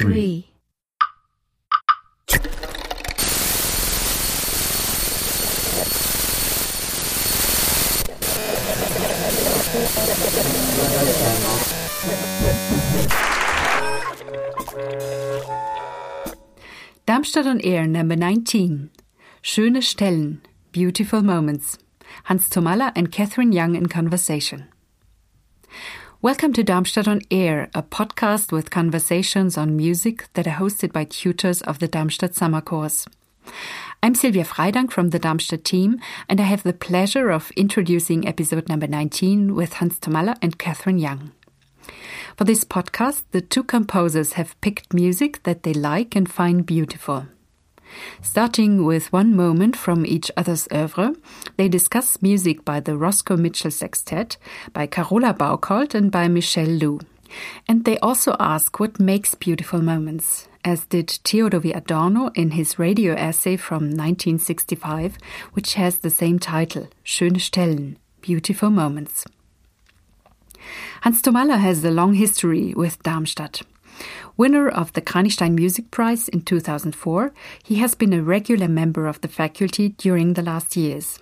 three. Darmstadt on Air number 19. Schöne Stellen, Beautiful Moments. Hans Tomalla and Catherine Young in conversation. Welcome to Darmstadt on Air, a podcast with conversations on music that are hosted by tutors of the Darmstadt Summer Course. I'm Silvia Freidank from the Darmstadt team, and I have the pleasure of introducing episode number 19 with Hans Thomalla and Katherine Young. For this podcast, the two composers have picked music that they like and find beautiful. Starting with one moment from each other's oeuvre, they discuss music by the Roscoe Mitchell Sextet, by Carola Bauckholt, and by Michelle Lou. And they also ask what makes beautiful moments, as did Theodor W. Adorno in his radio essay from 1965, which has the same title, Schöne Stellen, Beautiful Moments. Hans Thomalla has a long history with Darmstadt. Winner of the Kranichstein Music Prize in 2004, he has been a regular member of the faculty during the last years.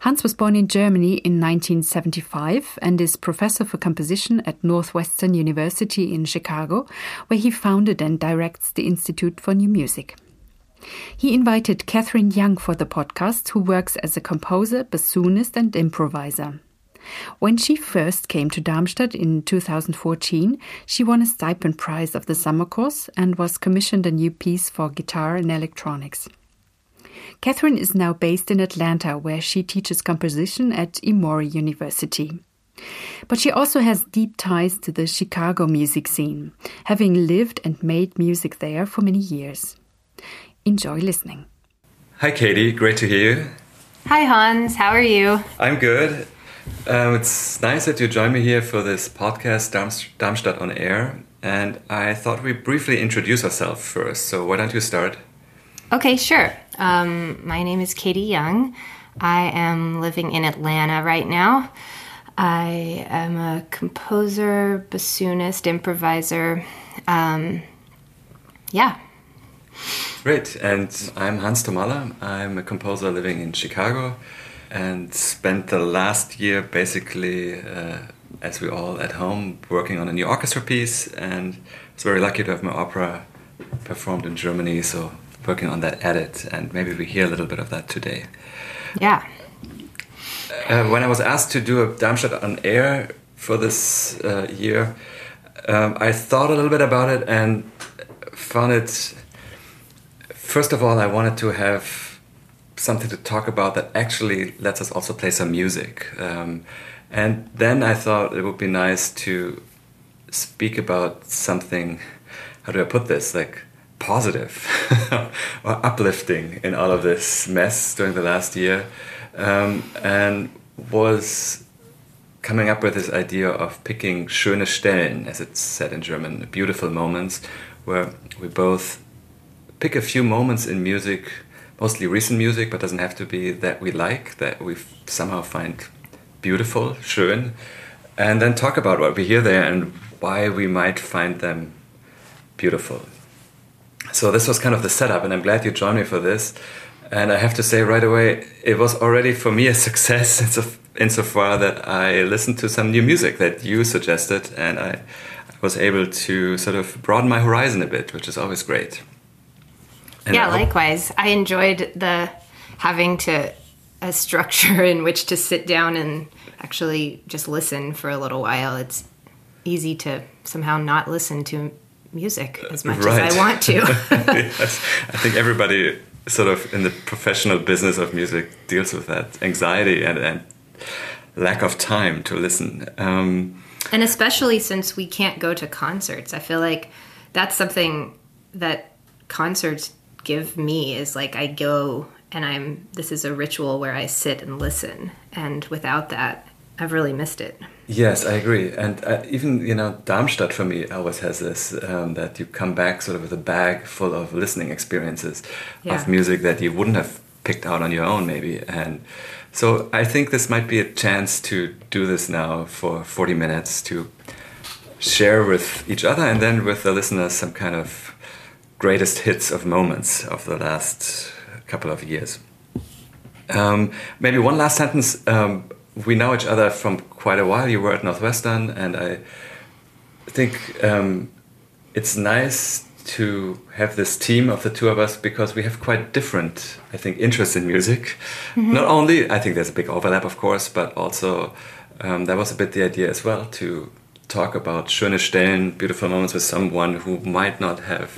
Hans was born in Germany in 1975 and is professor for composition at Northwestern University in Chicago, where he founded and directs the Institute for New Music. He invited Katherine Young for the podcast, who works as a composer, bassoonist, and improviser. When she first came to Darmstadt in 2014, she won a stipend prize of the summer course and was commissioned a new piece for guitar and electronics. Katherine is now based in Atlanta, where she teaches composition at Emory University. But she also has deep ties to the Chicago music scene, having lived and made music there for many years. Enjoy listening. Hi, Katie. Great to hear you. Hi, Hans. How are you? I'm good. Um, it's nice that you join me here for this podcast, Darmstadt on Air. And I thought we briefly introduce ourselves first. So why don't you start? Okay, sure. Um, my name is Katie Young. I am living in Atlanta right now. I am a composer, bassoonist, improviser. Um, yeah. Great. And I'm Hans Thomalla. I'm a composer living in Chicago and spent the last year basically, uh, as we all at home, working on a new orchestra piece. And I was very lucky to have my opera performed in Germany, so working on that edit. And maybe we hear a little bit of that today. Yeah. Uh, when I was asked to do a Darmstadt on air for this uh, year, um, I thought a little bit about it and found it. First of all, I wanted to have something to talk about that actually lets us also play some music. Um, and then I thought it would be nice to speak about something, how do I put this, like positive or uplifting in all of this mess during the last year. Um, and was coming up with this idea of picking schöne Stellen, as it's said in German, beautiful moments, where we both pick a few moments in music mostly recent music, but doesn't have to be that we like, that we somehow find beautiful, schön, and then talk about what we hear there and why we might find them beautiful. So this was kind of the setup, and I'm glad you joined me for this. And I have to say right away, it was already for me a success insofar that I listened to some new music that you suggested, and I was able to sort of broaden my horizon a bit, which is always great. And yeah, I likewise. I enjoyed the having to a structure in which to sit down and actually just listen for a little while. It's easy to somehow not listen to music as much right. as I want to. yes. I think everybody sort of in the professional business of music deals with that anxiety and, and lack of time to listen. Um, and especially since we can't go to concerts, I feel like that's something that concerts give me is like I go and I'm this is a ritual where I sit and listen, and without that, I've really missed it. Yes, I agree, and uh, even you know Darmstadt for me always has this um, that you come back sort of with a bag full of listening experiences yeah. of music that you wouldn't have picked out on your own maybe, and so I think this might be a chance to do this now for forty minutes to share with each other and then with the listeners some kind of greatest hits of moments of the last couple of years. Um, maybe one last sentence. Um, we know each other from quite a while. You were at Northwestern, and I think um, it's nice to have this team of the two of us because we have quite different, I think, interests in music. Mm -hmm. Not only, I think there's a big overlap, of course, but also um, that was a bit the idea as well to talk about schöne Stellen, beautiful moments with someone who might not have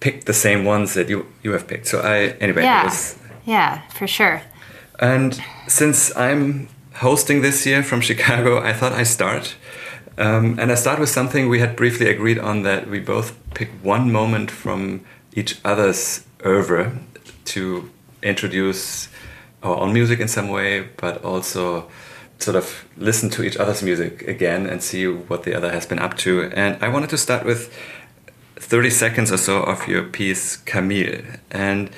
picked the same ones that you you have picked. So I anyway, yeah, was, yeah, for sure. And since I'm hosting this year from Chicago, I thought I start. Um, and I start with something we had briefly agreed on that we both pick one moment from each other's oeuvre to introduce our own music in some way, but also sort of listen to each other's music again and see what the other has been up to. And I wanted to start with 30 seconds or so of your piece, Camille. And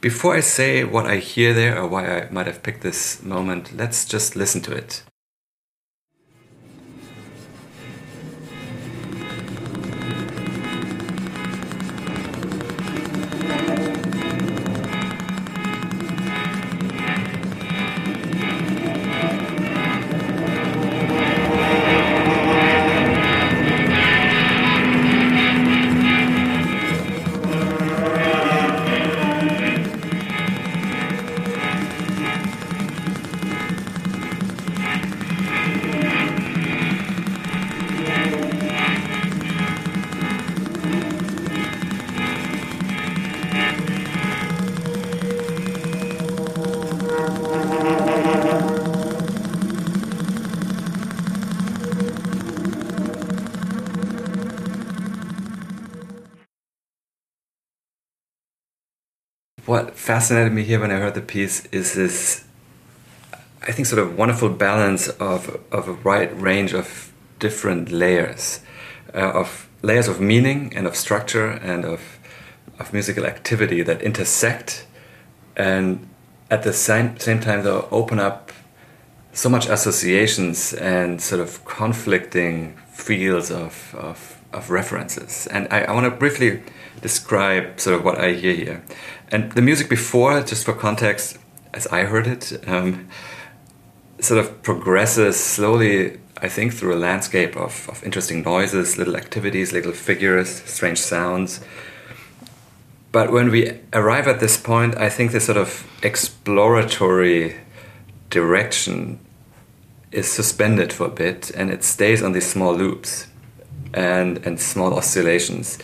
before I say what I hear there or why I might have picked this moment, let's just listen to it. Fascinated me here when I heard the piece is this, I think, sort of wonderful balance of, of a wide range of different layers, uh, of layers of meaning and of structure and of, of musical activity that intersect and at the same, same time, though, open up so much associations and sort of conflicting fields of, of, of references. And I, I want to briefly describe sort of what I hear here. And the music before, just for context, as I heard it, um, sort of progresses slowly, I think, through a landscape of, of interesting noises, little activities, little figures, strange sounds. But when we arrive at this point, I think the sort of exploratory direction is suspended for a bit and it stays on these small loops and, and small oscillations,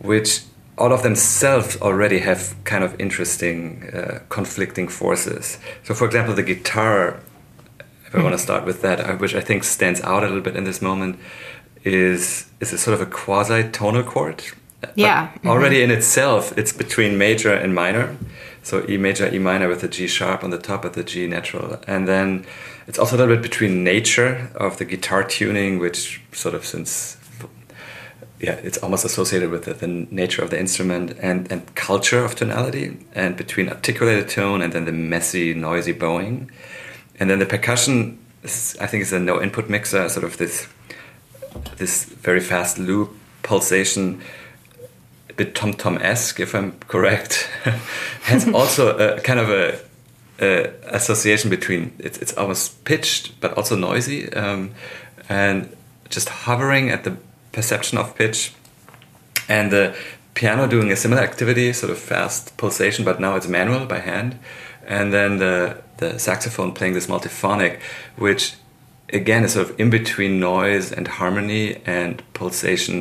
which all of themselves already have kind of interesting uh, conflicting forces. So, for example, the guitar, if I want to start with that, uh, which I think stands out a little bit in this moment, is is a sort of a quasi tonal chord. Yeah. Mm-hmm. Already in itself, it's between major and minor. So E major, E minor with the G sharp on the top of the G natural. And then it's also a little bit between nature of the guitar tuning, which sort of since yeah, it's almost associated with the, the, nature of the instrument and, and culture of tonality, and between articulated tone and then the messy, noisy bowing. And then the percussion, is, I think, is a no input mixer, sort of this this very fast loop pulsation, a bit tom tom esque, if I'm correct, has also a kind of a, a, association between it's, it's almost pitched but also noisy, um, and just hovering at the perception of pitch, and the piano doing a similar activity, sort of fast pulsation, but now it's manual by hand, and then the the saxophone playing this multiphonic, which again is sort of in between noise and harmony and pulsation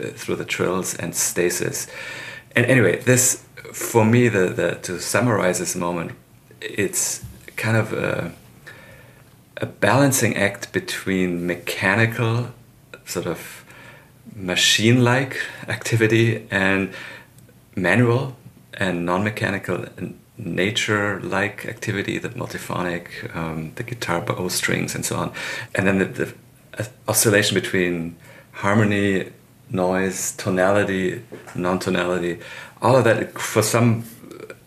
uh, through the trills and stasis. And anyway, this for me, the, the to summarize this moment, it's kind of a, a balancing act between mechanical sort of machine like activity and manual and non mechanical nature like activity, the multiphonic, um, the guitar bow strings, and so on. And then the, the oscillation between harmony, noise, tonality, non tonality, all of that for some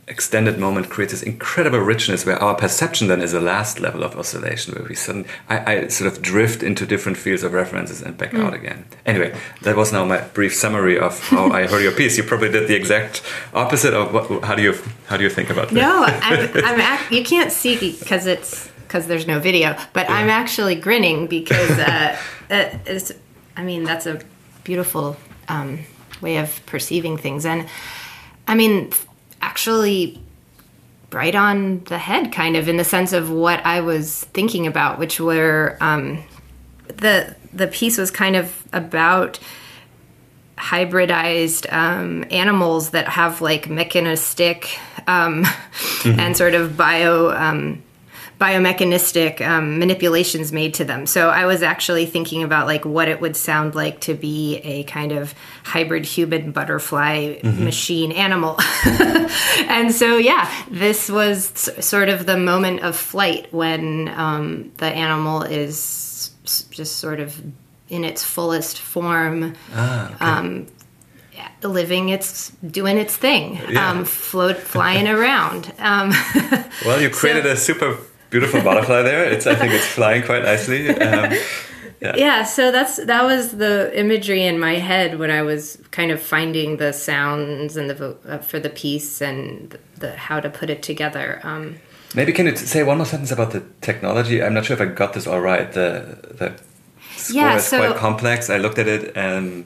extended moment creates this incredible richness where our perception then is the last level of oscillation where we suddenly I, I sort of drift into different fields of references and back mm. out again anyway that was now my brief summary of how i heard your piece you probably did the exact opposite of what how do you how do you think about that no i'm, I'm act, you can't see because it's because there's no video but yeah. i'm actually grinning because uh, it's i mean that's a beautiful um, way of perceiving things and i mean actually right on the head, kind of in the sense of what I was thinking about, which were um, the the piece was kind of about hybridized um, animals that have like mechanistic um, mm-hmm. and sort of bio um, biomechanistic um, manipulations made to them. So I was actually thinking about like what it would sound like to be a kind of hybrid human butterfly mm-hmm. machine animal. and so yeah, this was sort of the moment of flight when um, the animal is just sort of in its fullest form. Ah, okay. um, living its doing its thing yeah. um, float flying around um, well you created so, a super beautiful butterfly there. It's I think it's flying quite nicely. Um, yeah. yeah. so that's that was the imagery in my head when I was kind of finding the sounds and the uh, for the piece and the how to put it together. Um, Maybe can you say one more sentence about the technology? I'm not sure if I got this all right. The the score yeah, is so, quite complex. I looked at it and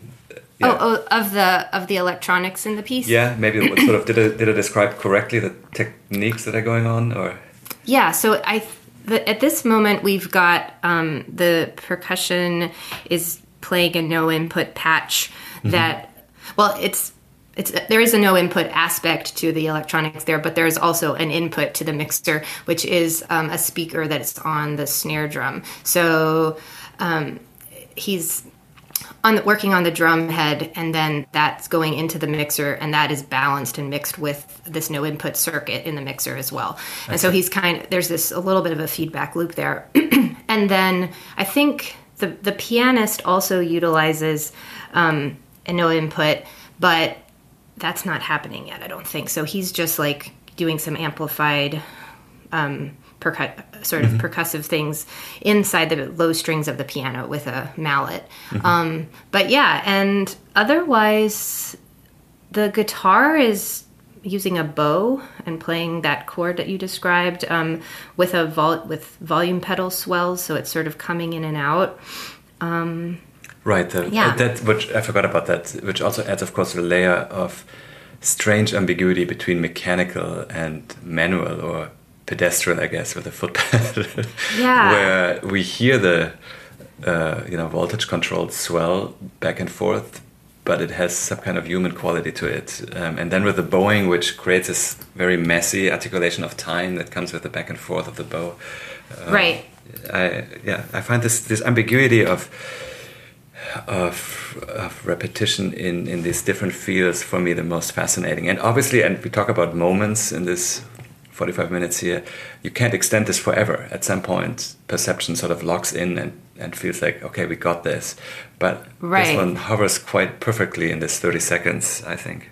yeah. Oh, oh, of the of the electronics in the piece. Yeah, maybe sort of did it did it describe correctly the techniques that are going on, or yeah, so I the, at this moment we've got um, the percussion is playing a no input patch mm-hmm. that well it's it's there is a no input aspect to the electronics there, but there's also an input to the mixer, which is um, a speaker that's on the snare drum. So um, he's on the, working on the drum head, and then that's going into the mixer, and that is balanced and mixed with this no input circuit in the mixer as well. And so he's kind of there's this a little bit of a feedback loop there, and then I think the the pianist also utilizes um, a no input, but that's not happening yet. I don't think so. He's just like doing some amplified. Um, percu- sort of mm-hmm. percussive things inside the low strings of the piano with a mallet. Mm-hmm. Um, but yeah, and otherwise, the guitar is using a bow and playing that chord that you described um, with a vol- with volume pedal swells, so it's sort of coming in and out. Um, right. The, yeah. That which I forgot about that, which also adds, of course, a layer of strange ambiguity between mechanical and manual or pedestrian, I guess, with a foot pedal. yeah. Where we hear the uh, you know voltage controlled swell back and forth, but it has some kind of human quality to it. Um, and then with the bowing, which creates this very messy articulation of time that comes with the back and forth of the bow. Uh, right. I yeah I find this this ambiguity of. Of, of repetition in, in these different fields for me the most fascinating and obviously and we talk about moments in this 45 minutes here, you can't extend this forever. At some point, perception sort of locks in and, and feels like, okay, we got this. But right. this one hovers quite perfectly in this 30 seconds, I think.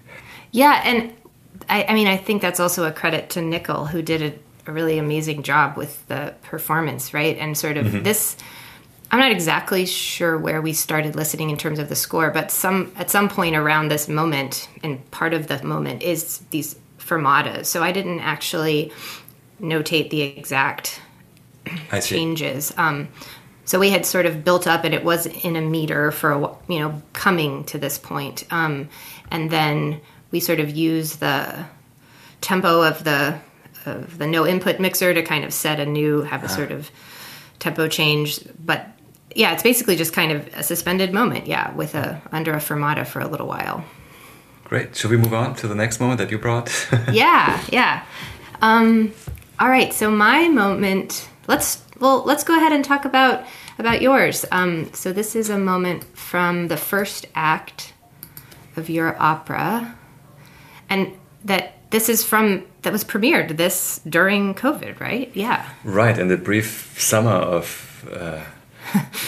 Yeah, and I, I mean, I think that's also a credit to Nikel, who did a, a really amazing job with the performance, right? And sort of mm-hmm. this. I'm not exactly sure where we started listening in terms of the score, but some at some point around this moment, and part of the moment is these fermatas. So I didn't actually notate the exact changes. Um, so we had sort of built up, and it was in a meter for a, you know coming to this point, um, and then we sort of use the tempo of the of the no input mixer to kind of set a new have a uh-huh. sort of tempo change, but yeah, it's basically just kind of a suspended moment, yeah, with a under a fermata for a little while. Great. Should we move on to the next moment that you brought? yeah, yeah. Um, all right. So my moment. Let's well, let's go ahead and talk about about yours. Um, so this is a moment from the first act of your opera, and that this is from that was premiered this during COVID, right? Yeah. Right, in the brief summer of. Uh,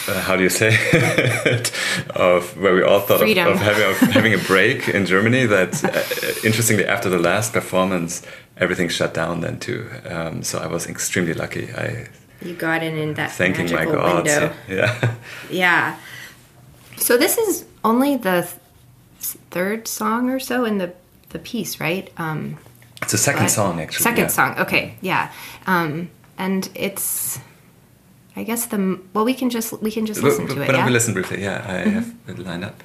uh, how do you say it? of where we all thought of, of, having, of having a break in Germany. That uh, interestingly, after the last performance, everything shut down then too. Um, so I was extremely lucky. I you got in in that thanking my magical gods. window. Yeah. Yeah. So this is only the th- third song or so in the the piece, right? Um, It's the second but- song actually. Second yeah. song. Okay. Yeah. Um, and it's. I guess the well, we can just we can just But- listen to but it. I Yeah. Mm-hmm. will listen briefly. Yeah, I have it lined up.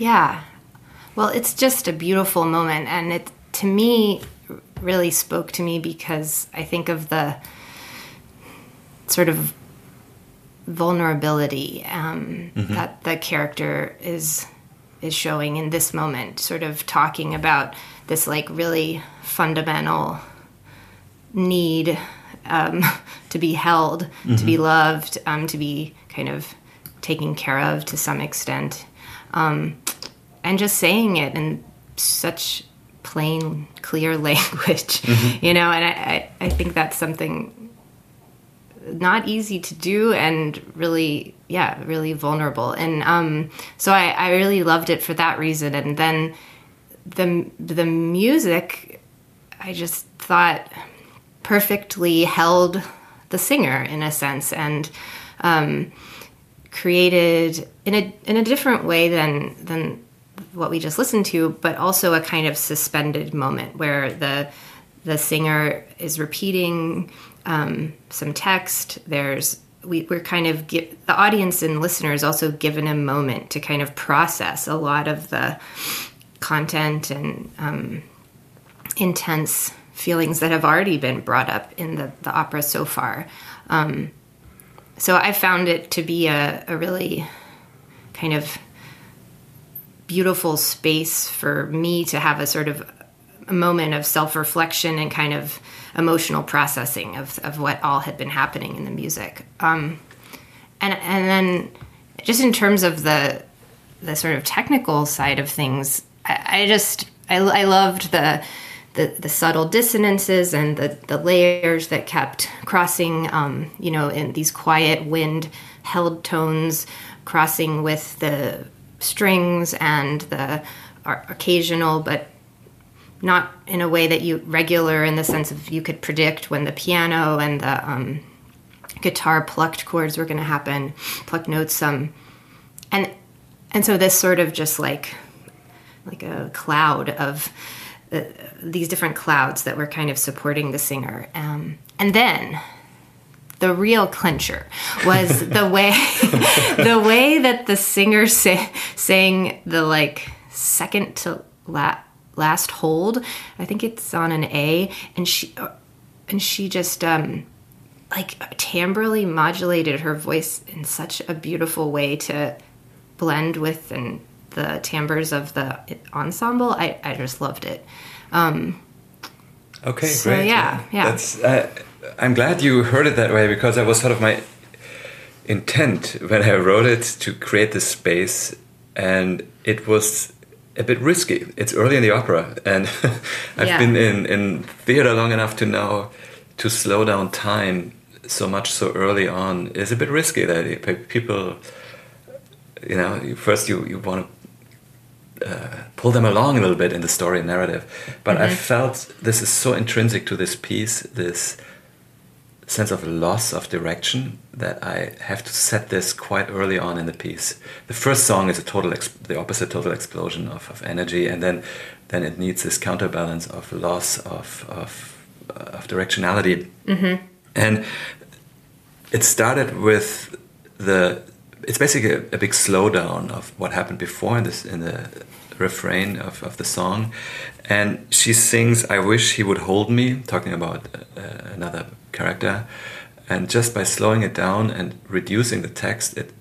Yeah. Well, it's just a beautiful moment, and it to me really spoke to me because I think of the sort of vulnerability um, that the character is is showing in this moment, sort of talking about this like really fundamental need um, to be held, to be loved, um, to be kind of taken care of to some extent, um, and just saying it in such plain, clear language, you know. And I, I, I think that's something not easy to do and really yeah really vulnerable and um so I, I really loved it for that reason and then the the music i just thought perfectly held the singer in a sense and um created in a in a different way than than what we just listened to but also a kind of suspended moment where the the singer is repeating um, some text. There's we, we're kind of gi- the audience and listeners also given a moment to kind of process a lot of the content and um, intense feelings that have already been brought up in the, the opera so far. Um, so I found it to be a, a really kind of beautiful space for me to have a sort of a moment of self-reflection and kind of emotional processing of, of what all had been happening in the music. Um, and and then just in terms of the the sort of technical side of things I, I just I, I loved the, the the subtle dissonances and the the layers that kept crossing um, you know in these quiet wind held tones crossing with the strings and the occasional but not in a way that you regular in the sense of you could predict when the piano and the um, guitar plucked chords were going to happen, plucked notes. Um, and and so this sort of just like like a cloud of uh, these different clouds that were kind of supporting the singer. Um, and then the real clincher was the way the way that the singer sa- sang the like second to last last hold. I think it's on an A, and she and she just um, like timbrely modulated her voice in such a beautiful way to blend with and the timbres of the ensemble. I, I just loved it. Um, Okay, So, great. yeah, yeah. That's. Uh, I'm glad you heard it that way because that was sort of my intent when I wrote it to create this space, and it was a bit risky. It's early in the opera, and I've Yeah. been in in theater long enough to know to slow down time so much so early on is a bit risky. That people, you know, first you you want to uh, pull them along a little bit in the story and narrative. But mm-hmm. I felt this is so intrinsic to this piece, this sense of loss of direction, that I have to set this quite early on in the piece. The first song is a total, the opposite total explosion of, of energy, and then then it needs this counterbalance of loss of of, of directionality. Mm-hmm. And it started with the it's basically a, a, big slowdown of what happened before in this in the refrain of, of the song. And she sings i wish he would hold me talking about uh, another character. And just by slowing it down and reducing the text it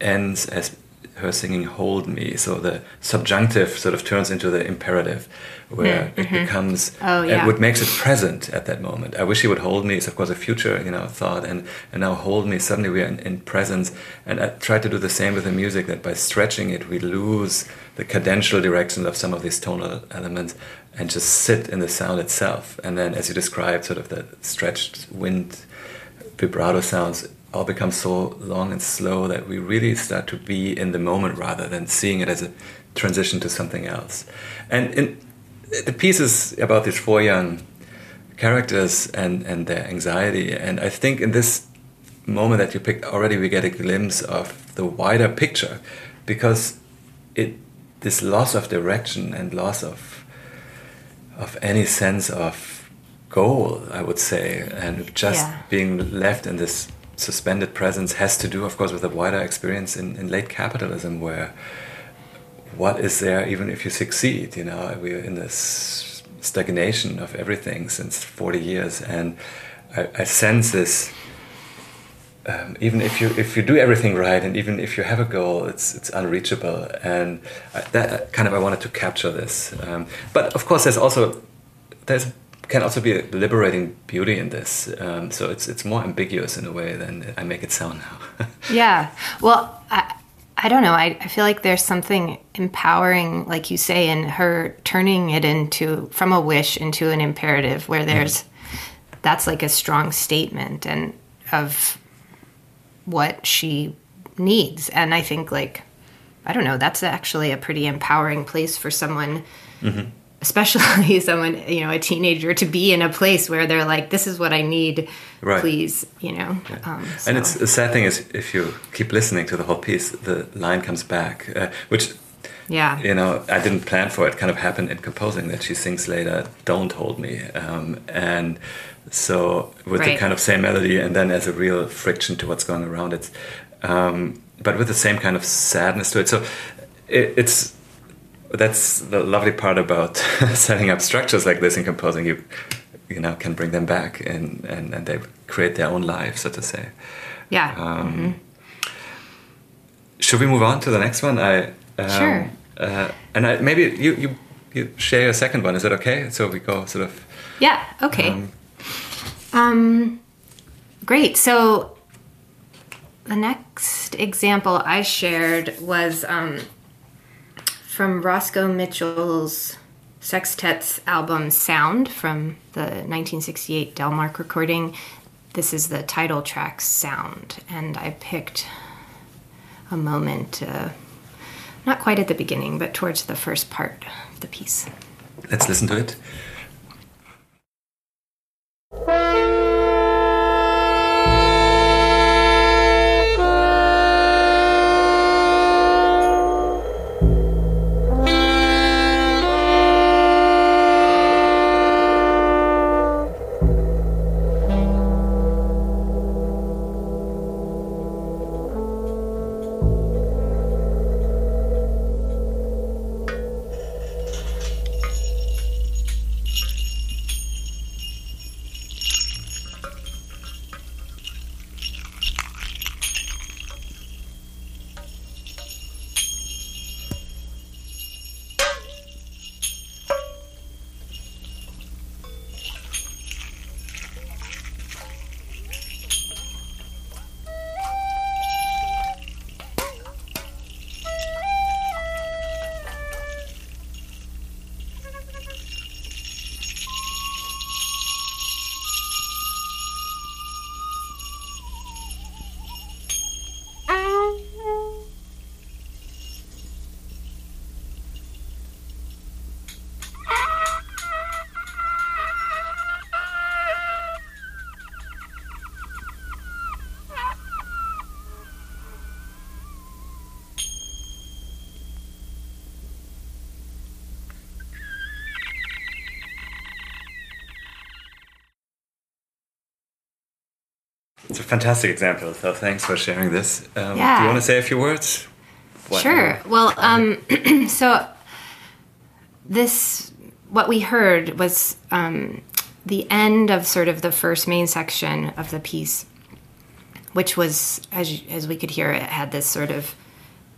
ends as her singing hold me so the subjunctive sort of turns into the imperative where mm-hmm. it becomes oh, yeah. what makes it present at that moment i wish he would hold me is of course a future you know thought and and now hold me suddenly we are in, in presence and i try to do the same with the music that by stretching it we lose the cadential direction of some of these tonal elements and just sit in the sound itself and then as you described sort of the stretched wind vibrato sounds all become so long and slow that we really start to be in the moment rather than seeing it as a transition to something else. And in, the piece is about these four young characters and, and their anxiety. And I think in this moment that you picked already, we get a glimpse of the wider picture because it this loss of direction and loss of of any sense of goal, I would say, and just yeah. being left in this suspended presence has to do, of course, with a wider experience in, in late capitalism, where what is there even if you succeed? You know, we're in this stagnation of everything since 40 years, and I, I sense this. Um, even if you if you do everything right, and even if you have a goal, it's it's unreachable, and I, that kind of I wanted to capture this. Um, but of course, there's also there's can also be a liberating beauty in this. Um, so it's it's more ambiguous in a way than I make it sound now. yeah. Well, I, I don't know. I, I feel like there's something empowering, like you say, in her turning it into from a wish into an imperative, where mm-hmm. there's that's like a strong statement and of what she needs. And I think like I don't know. That's actually a pretty empowering place for someone. Mm-hmm especially someone you know a teenager to be in a place where they're like this is what i need right. please you know yeah. um, so. and it's the sad thing is if you keep listening to the whole piece the line comes back uh, which yeah you know i didn't plan for it kind of happened in composing that she sings later don't hold me um, and so with right. the kind of same melody and then as a real friction to what's going around it um, but with the same kind of sadness to it so it, it's that's the lovely part about setting up structures like this in composing. You you know can bring them back and and, and they create their own life, so to say. Yeah. Um, mm-hmm. Should we move on to the next one? I um, sure. Uh, and I, maybe you you you share a second one. Is that okay? So we go sort of. Yeah. Okay. Um, um great. So the next example I shared was um, from Roscoe Mitchell's Sextet's album Sound from the 1968 Delmark recording. This is the title track Sound, and I picked a moment, uh, not quite at the beginning, but towards the first part of the piece. Let's listen to it. It's a fantastic example. So thanks for sharing this. Um, Yeah. Do you want to say a few words? What- Sure. Well, um, so this what we heard was um, the end of sort of the first main section of the piece, which was as as we could hear, it had this sort of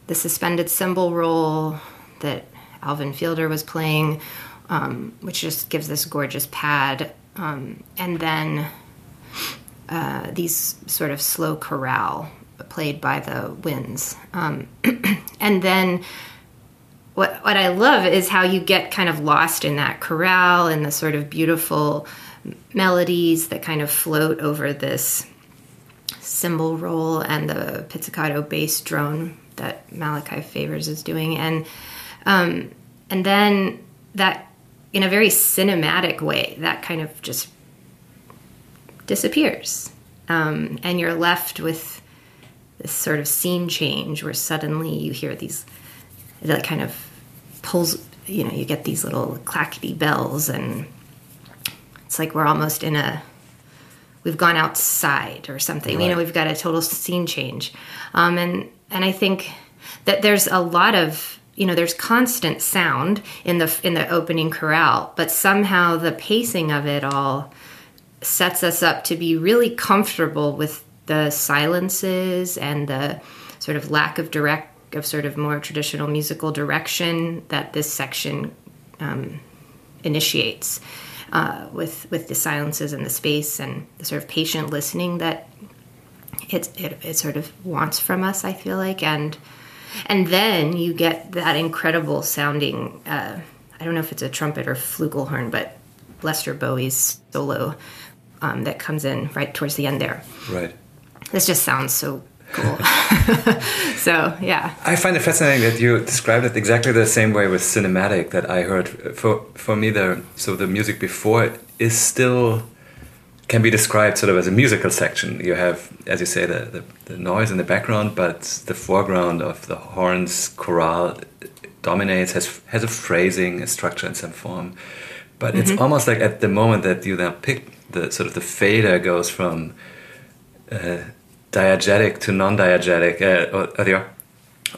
the suspended cymbal roll that Alvin Fielder was playing, um, which just gives this gorgeous pad, um, and then uh, these sort of slow chorale played by the winds. Um, and then what what I love is how you get kind of lost in that chorale and the sort of beautiful melodies that kind of float over this cymbal roll and the pizzicato bass drone that Malachi Favors is doing, and um, and then that in a very cinematic way that kind of just disappears, um, and you're left with this sort of scene change where suddenly you hear these that kind of pulls you know you get these little clackety bells and it's like we're almost in a we've gone outside or something you know we've got a total scene change. Um, and and i think that there's a lot of you know there's constant sound in the in the opening chorale but somehow the pacing of it all sets us up to be really comfortable with the silences and the sort of lack of direct of sort of more traditional musical direction that this section um, initiates uh, with with the silences and the space and the sort of patient listening that it, it it sort of wants from us. I feel like and and then you get that incredible sounding. Uh, I don't know if it's a trumpet or flugelhorn, but Lester Bowie's solo um, that comes in right towards the end there. Right. This just sounds so cool. so yeah, I find it fascinating that you described it exactly the same way with cinematic that I heard. For for me, the so the music before it is still can be described sort of as a musical section. You have, as you say, the, the, the noise in the background, but the foreground of the horns, chorale dominates, has has a phrasing, a structure, in some form. But it's almost like at the moment that you then pick the sort of the fader goes from uh, diegetic to non-diegetic, uh, or, or the Yeah.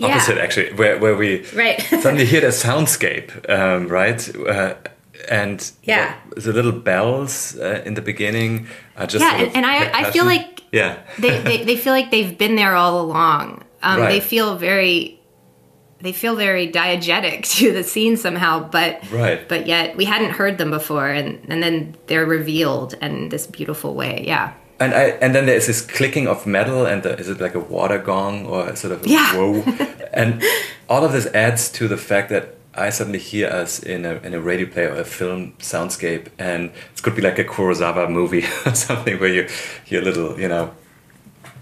opposite actually, where, where we Right. suddenly hear the soundscape, um, right? Uh, and Yeah. the little bells uh, in the beginning are just Yeah, sort of and- and I- I feel like- yeah, they, they they feel like they've been there all along. Um, Right. They feel very they feel very diegetic to the scene somehow, but Right. but yet we hadn't heard them before, and and then they're revealed in this beautiful way. Yeah, and I and then there's this clicking of metal, and the, is it like a water gong or sort of a Yeah. whoa? and all of this adds to the fact that I suddenly hear us in a in a radio play or a film soundscape, and it could be like a Kurosawa movie or something where you hear a little, you know,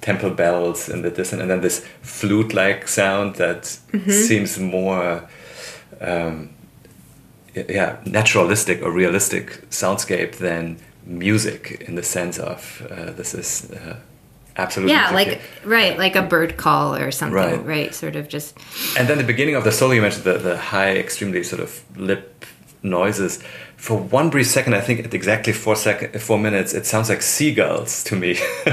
temple bells in the distance, and then this flute-like sound that seems more, um, yeah, naturalistic or realistic soundscape than music in the sense of uh, this is uh, absolutely yeah, like right, like a bird call or something. Right. Right, sort of just and then the beginning of the solo, you mentioned the, the high, extremely sort of lip noises. For one brief second, I think at exactly four second, four minutes, it sounds like seagulls to me,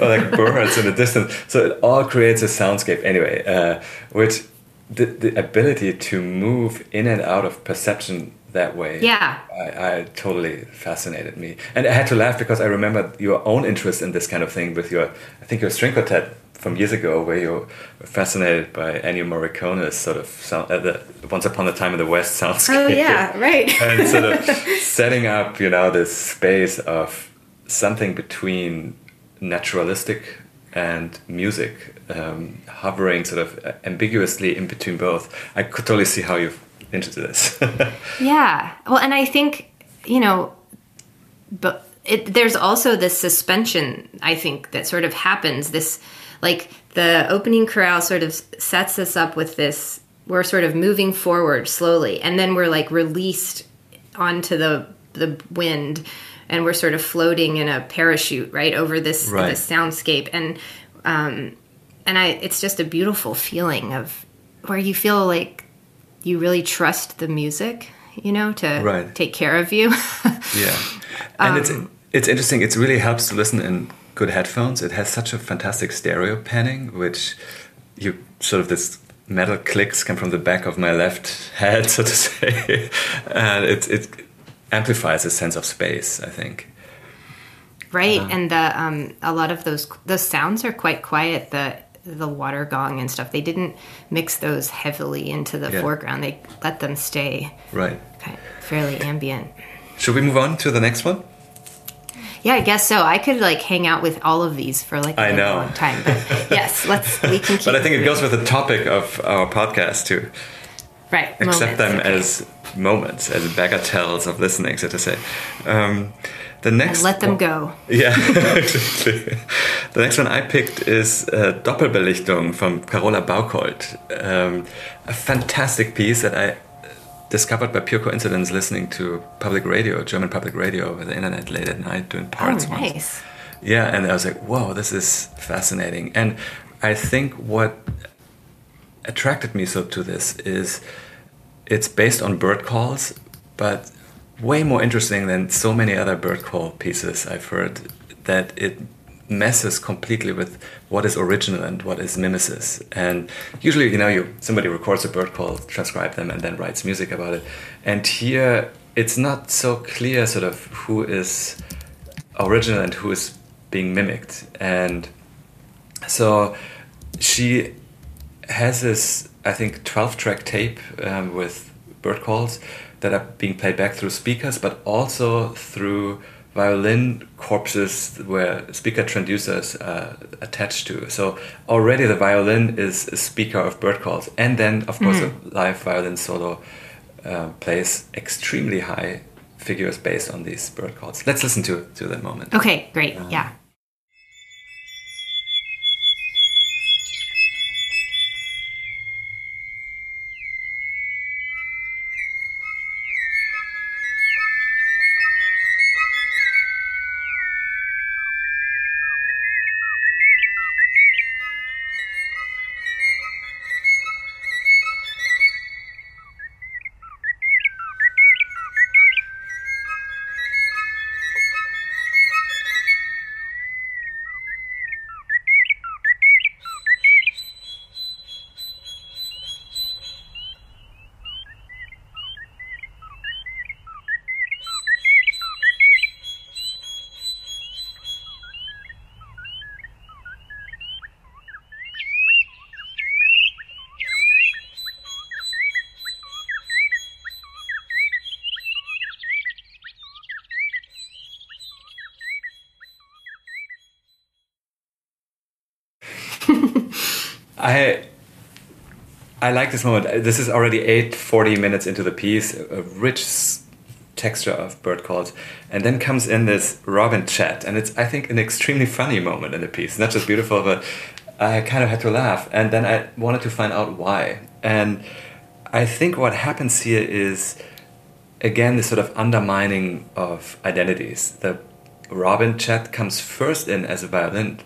or like birds in the distance. So it all creates a soundscape anyway, uh, which the, the ability to move in and out of perception that way. Yeah. I, I totally fascinated me, and I had to laugh because I remember your own interest in this kind of thing with your, I think your string quartet from years ago, where you're fascinated by Ennio Morricone's sort of sound, uh, the Once Upon a Time in the West soundscape. oh yeah, right. and sort of setting up, you know, this space of something between naturalistic and music, um, hovering sort of ambiguously in between both. I could totally see how you've into this. Yeah. Well, and I think, you know, but it, there's also this suspension, I think, that sort of happens. This, like, the opening chorale sort of sets us up with this. We're sort of moving forward slowly, and then we're like released onto the the wind, and we're sort of floating in a parachute right over this Right. this soundscape, and um, and I, it's just a beautiful feeling of where you feel like you really trust the music, you know, to Right. take care of you. Yeah, and it's Um, it's interesting. It really helps to listen in good headphones. It has such a fantastic stereo panning, which you sort of this metal clicks come from the back of my left head, so to say, and it it amplifies a sense of space. I think. Right, uh, and the um, a lot of those those sounds are quite quiet. The the water gong and stuff. They didn't mix those heavily into the yeah. foreground. They let them stay right, kind of fairly ambient. Should we move on to the next one? Yeah, I guess so. I could like hang out with all of these for like a I know. long time. But yes, let's we can. but I think it goes with the topic of our podcast too. Right. Accept moments, them okay. as moments, as bagatelles of listening, so to say. Um, the next and let them go. Yeah, exactly. The next one I picked is uh, Doppelbelichtung from Carola Bauckholt. Um, a fantastic piece that I discovered by pure coincidence listening to public radio, German public radio over the internet late at night doing oh, parts. Oh, nice. Once. Yeah, and I was like, whoa, this is fascinating. And I think what attracted me so to this is it's based on bird calls, but way more interesting than so many other bird call pieces I've heard that it messes completely with what is original and what is mimesis. And usually, you know, you somebody records a bird call, transcribe them, and then writes music about it. And here, it's not so clear, sort of, who is original and who is being mimicked. And so she has this, I think, 12 track tape um, with bird calls that are being played back through speakers, but also through violin corpses where speaker transducers are attached to. So already the violin is a speaker of bird calls, and then of course mm-hmm. a live violin solo uh, plays extremely high figures based on these bird calls. Let's listen to to that moment. Okay, great. Um, yeah. I I like this moment. This is already eight forty minutes into the piece, a rich texture of bird calls, and then comes in this Robin chat, and it's I think an extremely funny moment in the piece. Not just beautiful, but I kind of had to laugh, and then I wanted to find out why. And I think what happens here is again this sort of undermining of identities. The Robin chat comes first in as a violin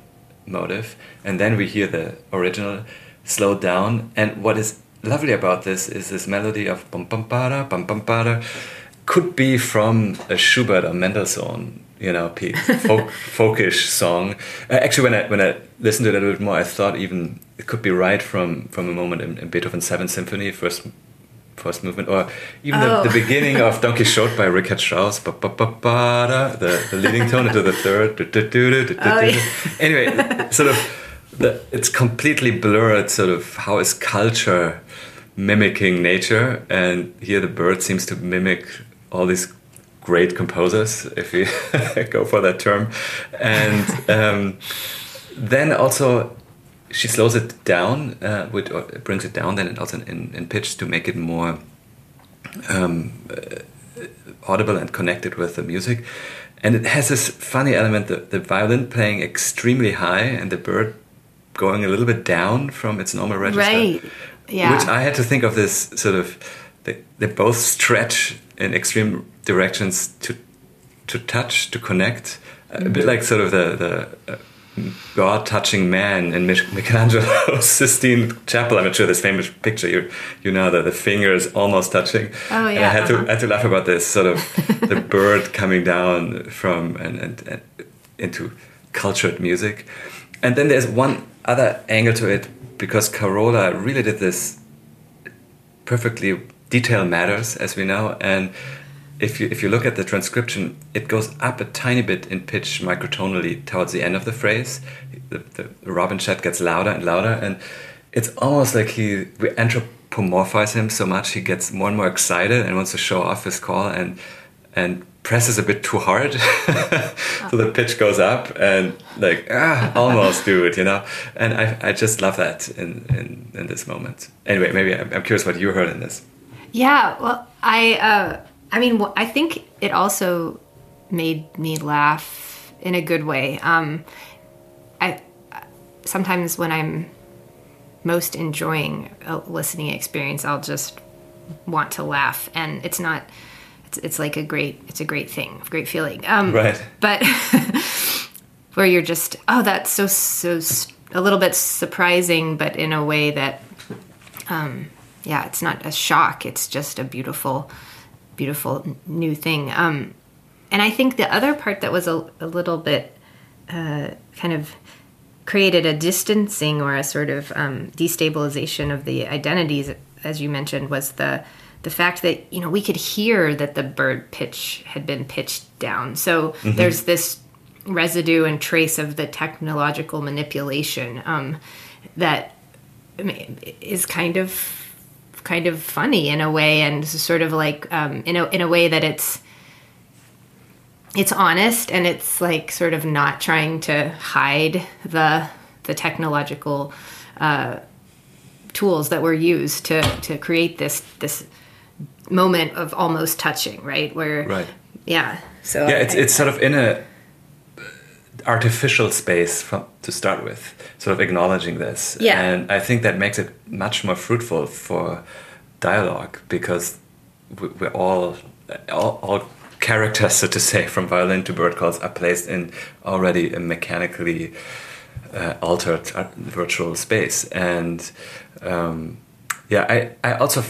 motive, and then we hear the original slowed down. And what is lovely about this is this melody of bum bum bada bum bum bada could be from a Schubert or Mendelssohn, you know, folk, folkish song. Uh, actually, when I when I listened to it a little bit more, I thought even it could be right from from a moment in, in Beethoven's Seventh Symphony, first first movement, or even oh. the, the, beginning of Don Quixote by Richard Strauss, ba, ba, ba, ba, the, the leading tone into the third. Oh, yeah. Anyway, sort of, the, it's completely blurred, sort of, how is culture mimicking nature? And here the bird seems to mimic all these great composers, if you go for that term. And um, then also she slows it down, uh, with, or brings it down then and also in, in pitch to make it more um, uh, audible and connected with the music. And it has this funny element the, the violin playing extremely high and the bird going a little bit down from its normal register. Right. Yeah. Which I had to think of this sort of, they, they both stretch in extreme directions to to touch, to connect. Mm -hmm. A bit mm-hmm. like sort of the, the uh, God touching man in Michelangelo's Sistine Chapel. I'm not sure this famous picture you you know that the fingers almost touching. Oh yeah. And I had to I had to laugh about this sort of the bird coming down from and, and, and into cultured music. And then there's one other angle to it because Carola really did this perfectly. Detail matters, as we know, and if you if you look at the transcription, it goes up a tiny bit in pitch microtonally towards the end of the phrase. The, the robin chat gets louder and louder, and it's almost like he we anthropomorphize him so much he gets more and more excited and wants to show off his call and and presses a bit too hard. So the pitch goes up and like ah almost do it you know? And I, I just love that in, in, in this moment. Anyway maybe I'm, I'm curious what you heard in this. Yeah well I uh, I mean I think it also made me laugh in a good way. Um, I sometimes when I'm most enjoying a listening experience I'll just want to laugh and it's not it's, it's like a great it's a great thing great feeling. Um, right. but where you're just oh that's so so a little bit surprising but in a way that um, yeah it's not a shock it's just a beautiful beautiful new thing um, and i think the other part that was a, a little bit uh, kind of created a distancing or a sort of um, destabilization of the identities as you mentioned was the the fact that you know we could hear that the bird pitch had been pitched down. So mm-hmm. there's this residue and trace of the technological manipulation um, that is kind of kind of funny in a way, and sort of like um, in a in a way that it's it's honest and it's like sort of not trying to hide the the technological uh, tools that were used to to create this this moment of almost touching, right? Where right, yeah. So yeah, it's I, it's sort of in a artificial space from, to start with, sort of acknowledging this. Yeah, and I think that makes it much more fruitful for dialogue because we're all all, all characters, so to say, from violin to bird calls are placed in already a mechanically uh, altered uh, virtual space, and um, yeah, I I also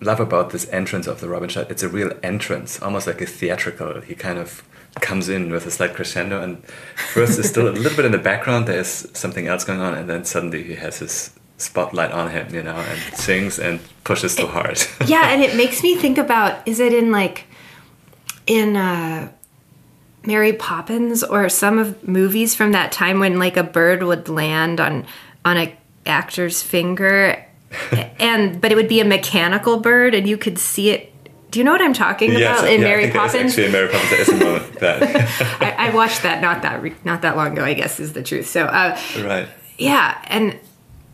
love about this entrance of the Robin chat, it's a real entrance, almost like a theatrical. He kind of comes in with a slight crescendo, and first is still a little bit in the background. There's something else going on, and then suddenly he has his spotlight on him, you know, and sings and pushes too hard. yeah, and it makes me think about: is it in like in uh, Mary Poppins or some of movies from that time when like a bird would land on on a actor's finger and but it would be a mechanical bird, and you could see it. Do you know what I'm talking yes, about in yeah, Mary Poppins? Actually, in Mary Poppins, there is a moment that I, I, watched that not that re- not that long ago. I guess is the truth. So uh, right, yeah, and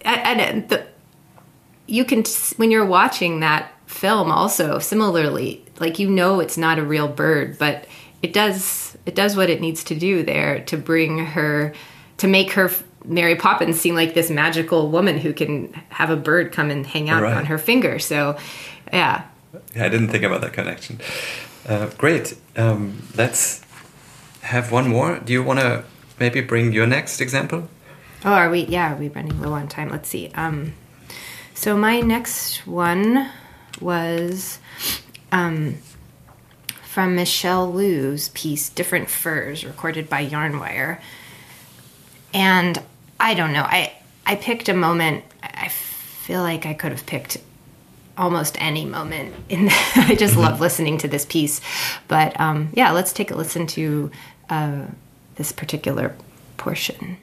and the, you can when you're watching that film also similarly, like you know it's not a real bird, but it does it does what it needs to do there to bring her to make her Mary Poppins seem like this magical woman who can have a bird come and hang out right. on her finger. So, yeah. I didn't think about that connection. Uh, great. Um, let's have one more. Do you want to maybe bring your next example? Oh, are we? Yeah, are we running low on time? Let's see. Um, so my next one was um, from Michelle Lou's piece "Different Furs," recorded by Yarnwire, and I don't know. I I picked a moment. I feel like I could have picked almost any moment. In I just mm-hmm. love listening to this piece. But um, yeah, let's take a listen to uh, this particular portion.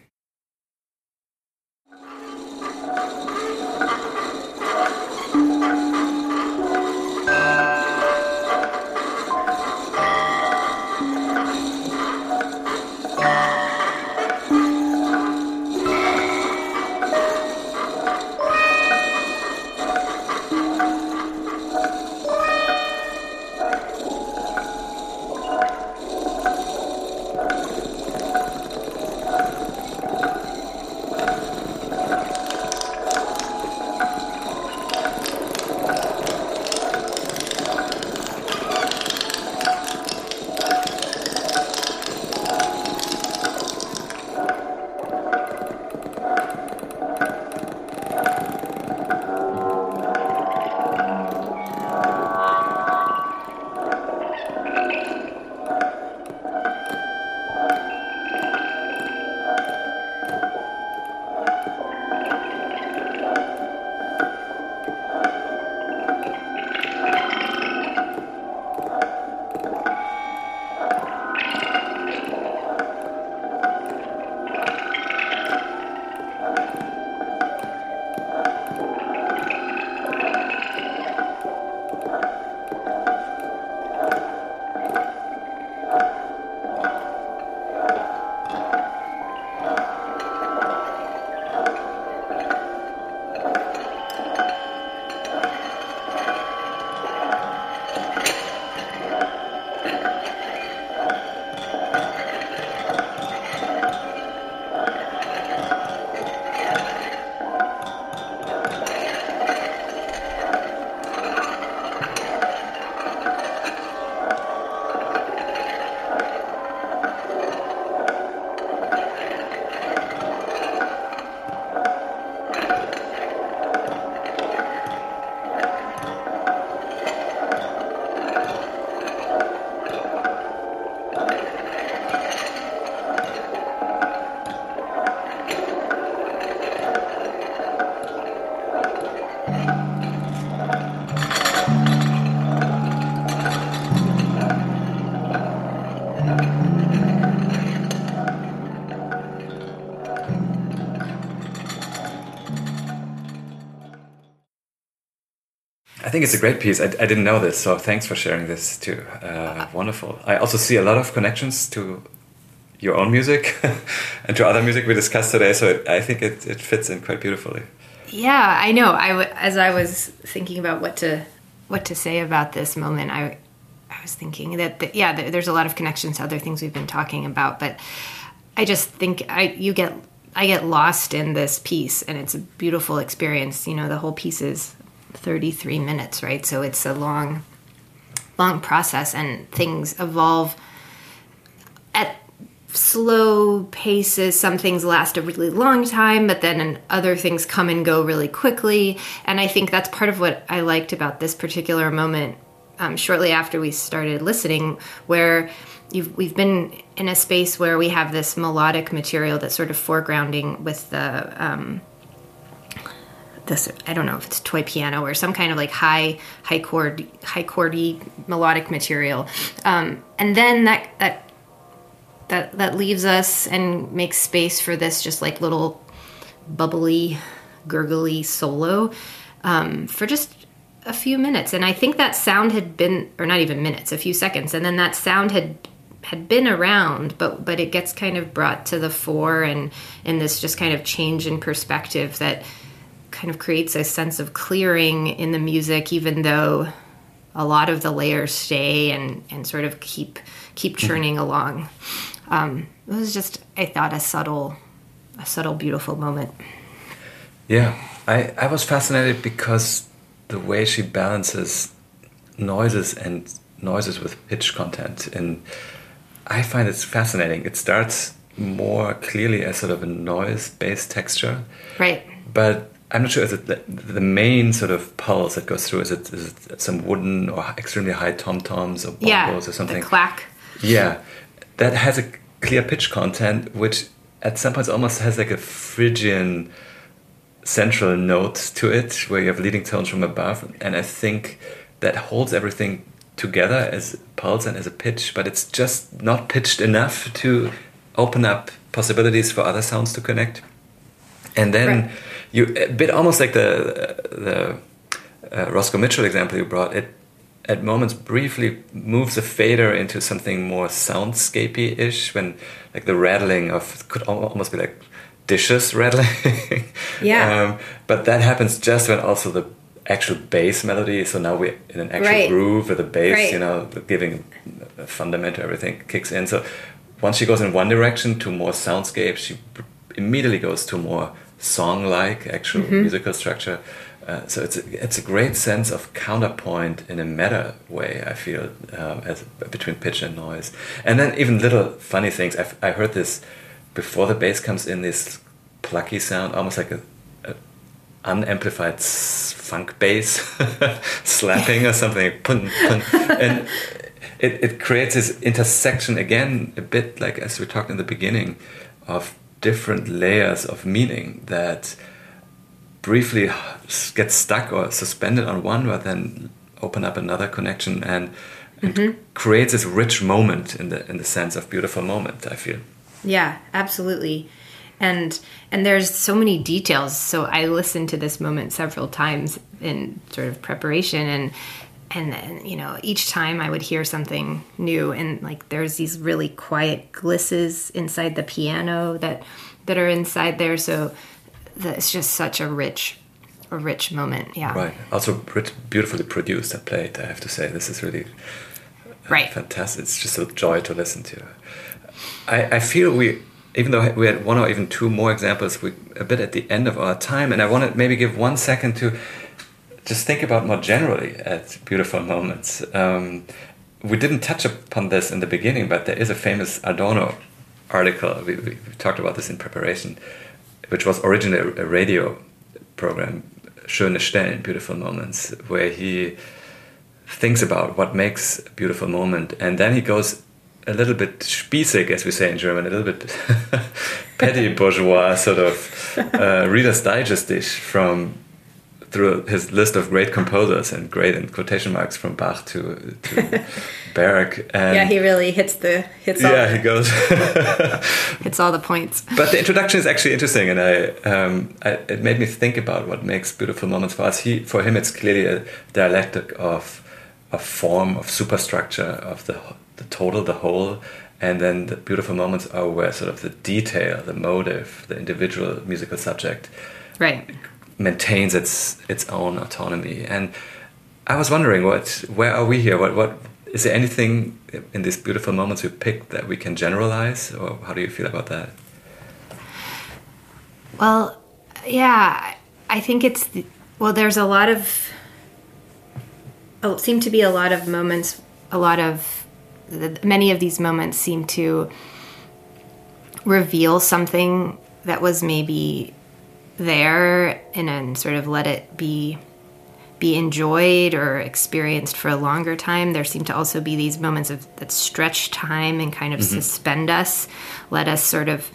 Think it's a great piece. I, I didn't know this, so thanks for sharing this too. Uh, wonderful. I also see a lot of connections to your own music and to other music we discussed today, so it, I think it, it fits in quite beautifully. Yeah, I know. I as I was thinking about what to what to say about this moment, I I was thinking that, that yeah, there's a lot of connections to other things we've been talking about, but I just think I you get I get lost in this piece, and it's a beautiful experience. You know, the whole piece is 33 minutes, right? So it's a long, long process, and things evolve at slow paces. Some things last a really long time, but then other things come and go really quickly. And I think that's part of what I liked about this particular moment. Um, shortly after we started listening, where we've been in a space where we have this melodic material that's sort of foregrounding with the um, this I don't know if it's toy piano or some kind of like high high chord high chordy melodic material, um, and then that that that that leaves us and makes space for this just like little bubbly gurgly solo um, for just a few minutes. And i think that sound had been or not even minutes a few seconds. And then that sound had had been around, but but it gets kind of brought to the fore and in this just kind of change in perspective that kind of creates a sense of clearing in the music, even though a lot of the layers stay and and sort of keep keep mm-hmm. churning mm-hmm. along. Um, it was just I thought a subtle a subtle beautiful moment. Yeah, I I was fascinated because the way she balances noises and noises with pitch content and I find it fascinating. It starts more clearly as sort of a noise-based texture, right? But I'm not sure is it the, the, main sort of pulse that goes through. Is it, is it some wooden or extremely high tom toms or bongos yeah, or something? The clack. Yeah, that has a clear pitch content, which at some points almost has like a Phrygian central note to it, where you have leading tones from above, and I think that holds everything together as pulse and as a pitch, but it's just not pitched enough to open up possibilities for other sounds to connect. And then right. You a bit almost like the the uh, Roscoe Mitchell example you brought. It at moments briefly moves a fader into something more soundscapey ish when like the rattling of could almost be like dishes rattling. yeah. Um, but that happens just when also the actual bass melody. So now we're in an actual right. groove with the bass, right. you know, giving a fundament to everything kicks in. So once she goes in one direction to more soundscape, she immediately goes to more song-like actual mm-hmm. musical structure. Uh, so it's a, it's a great sense of counterpoint in a meta way. I feel um, as between pitch and noise, and then even little funny things. I've, I heard this before the bass comes in. This plucky sound, almost like a unamplified funk bass slapping or something, Pun, pun. and it, it creates this intersection again, a bit like as we talked in the beginning, of different layers of meaning that briefly get stuck or suspended on one, but then open up another connection and, and mm-hmm. creates this rich moment in the in the sense of beautiful moment. I feel. Yeah, absolutely and and there's so many details so i listened to this moment several times in sort of preparation and and then you know each time i would hear something new and like there's these really quiet glisses inside the piano that that are inside there. So it's just such a rich a rich moment. Yeah. Right. Also beautifully produced and played i have to say. This is really uh, right. fantastic. It's just a joy to listen to. I i feel we even though we had one or even two more examples, we a bit at the end of our time, and I want to maybe give one second to just think about more generally at beautiful moments. Um, we didn't touch upon this in the beginning, but there is a famous Adorno article. We, we, we talked about this in preparation, which was originally a radio program, Schöne Stellen, Beautiful Moments, where he thinks about what makes a beautiful moment, and then he goes a little bit spießig, as we say in German, a little bit petty bourgeois sort of uh, Reader's Digest-ish from through his list of great composers and great in quotation marks from Bach to, to Berg. And yeah, he really hits the hits. Yeah, all he goes hits all the points. But the introduction is actually interesting, and I, um, I, it made me think about what makes beautiful moments for us. He, for him, it's clearly a dialectic of a form, of superstructure, of the the total, the whole, and then the beautiful moments are where sort of the detail, the motive, the individual musical subject, right, maintains its its own autonomy. And I was wondering, what where are we here? What what is there anything in these beautiful moments we picked that we can generalize, or how do you feel about that? Well, yeah, I think it's well. There's a lot of seem to be a lot of moments, a lot of many of these moments seem to reveal something that was maybe there and then sort of let it be be enjoyed or experienced for a longer time. There seem to also be these moments of that stretch time and kind of mm-hmm. suspend us, let us sort of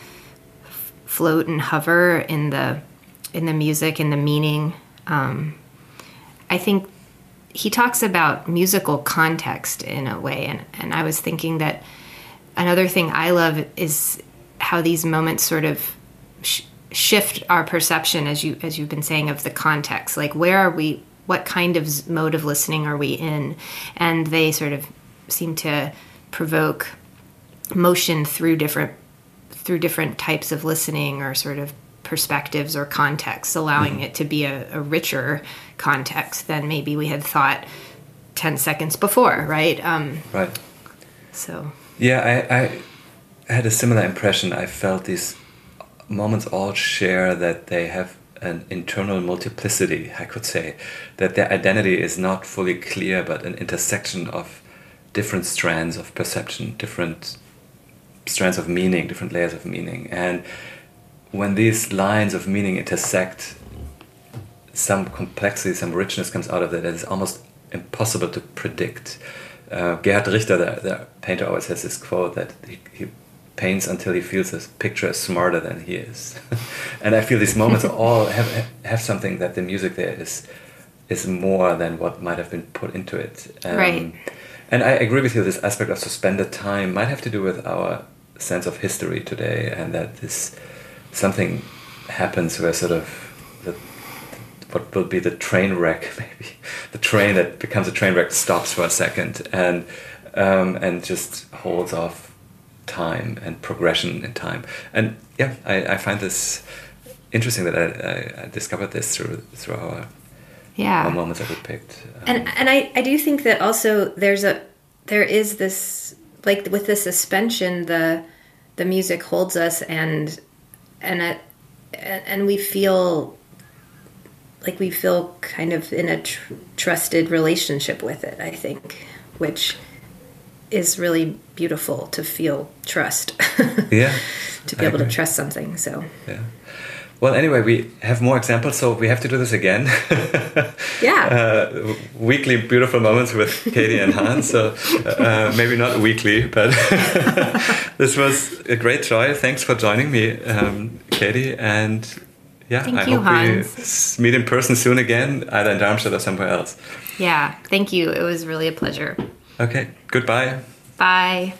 float and hover in the in the music and the meaning. Um, I think he talks about musical context in a way, and and I was thinking that another thing I love is how these moments sort of. Sh- shift our perception as you as you've been saying of the context like where are we what kind of mode of listening are we in? And they sort of seem to provoke motion through different through different types of listening or sort of perspectives or contexts, allowing mm-hmm. it to be a, a, richer context than maybe we had thought ten seconds before, right? Um, right. So. Yeah, I, I had a similar impression. I felt these moments all share that they have an internal multiplicity, I could say, that their identity is not fully clear, but an intersection of different strands of perception, different strands of meaning, different layers of meaning. And when these lines of meaning intersect, some complexity, some richness comes out of that that is almost impossible to predict. Uh, Gerhard Richter, the, the, painter, always has this quote that he, he paints until he feels his picture is smarter than he is. and I feel these moments all have have something that the music there is is more than what might have been put into it. Um, right. And I agree with you. This aspect of suspended time might have to do with our sense of history today, and that this something happens where sort of the, what will be the train wreck, maybe the train that becomes a train wreck stops for a second and um, and just holds off time and progression in time. And yeah, I, I find this interesting that I, I, discovered this through through our yeah our moments that we picked. Um, and and I, I do think that also there's a there is this like with the suspension the the music holds us and and it, and we feel like we feel kind of in a tr- trusted relationship with it i think which is really beautiful to feel trust. yeah. to be I able agree. to trust something. So. Yeah. Well, anyway, we have more examples, so we have to do this again. yeah. Uh, weekly beautiful moments with Katie and Hans. So uh, maybe not weekly, but this was a great joy. Thanks for joining me, um, Katie. And yeah, thank I you, hope Hans. we meet in person soon again, either in Darmstadt or somewhere else. Yeah, thank you. It was really a pleasure. Okay, goodbye. Bye.